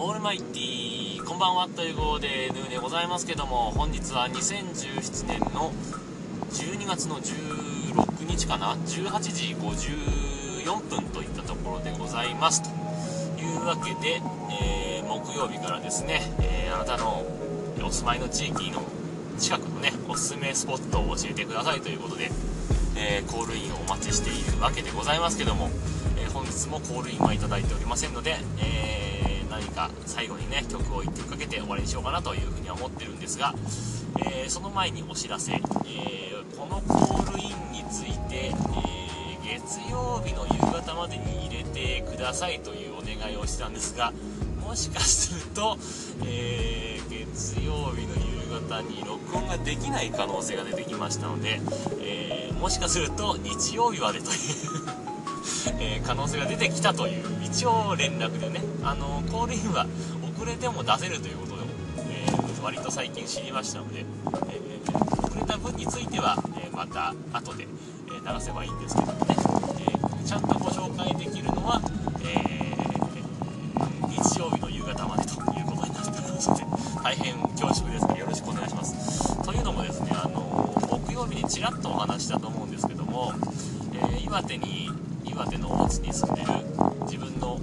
オールマイティこんばんはという号でヌーでございますけども本日は2017年の12月の16日かな？18時54分といったところでございます。というわけで、えー、木曜日からですね、えー、あなたのお住まいの地域の近くのねおすすめスポットを教えてくださいということで、えー、コールインをお待ちしているわけでございますけども、え本日もコールインはいただいておりませんので、え何か最後にね曲を1曲かけて終わりにしようかなというふうには思ってるんですが、えー、その前にお知らせ、えー、このコールインについて、えー、月曜日の夕方までに入れてくださいというお願いをしてたんですがもしかすると、え月曜日の夕方に録音ができない可能性が出てきましたので、えもしかすると日曜日までという えー、可能性が出てきたという一応連絡でね。あのコールインは遅れても出せるということで、えー、割と最近知りましたので、えー、遅れた分については、えまた後で、え流せばいいんですけどもね、えちゃんとご紹介できるのは、え日曜日の夕方までということになっておりますので大変恐縮ですがよろしくお願いします。というのもですねあの木曜日にちらっとお話したと思うんですけども、え岩手に岩手の大津に住んでる自分の、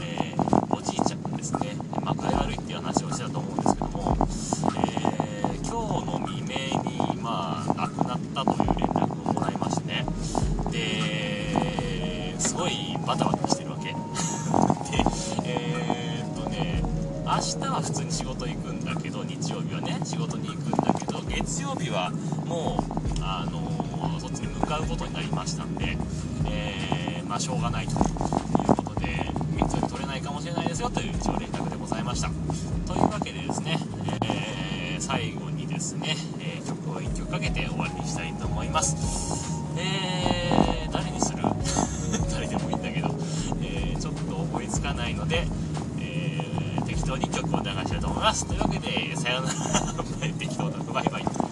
えー、おじいちゃんですね。幕張悪いて話をしてたと思うんですけども、えー、今日の未明にまあ亡くなったという連絡をもらいましてね。ですごいバタバタしてるわけ。でえー、っとね明日は普通に仕事行くんだけど日曜日はね仕事に行くんだけど月曜日はもうあのそっちに向かうことになりましたんで、えーまあ、しょうがないということで、3つ取れないかもしれないですよという一応連絡でございました。というわけでですね、えー、最後にですね、えー、曲を1曲かけて終わりにしたいと思います。えー、誰にする？誰でもいいんだけど、えー、ちょっと思いつかないので、えー、適当に曲を流したいと思います。というわけで、さようなら。適当だ。バイバイ。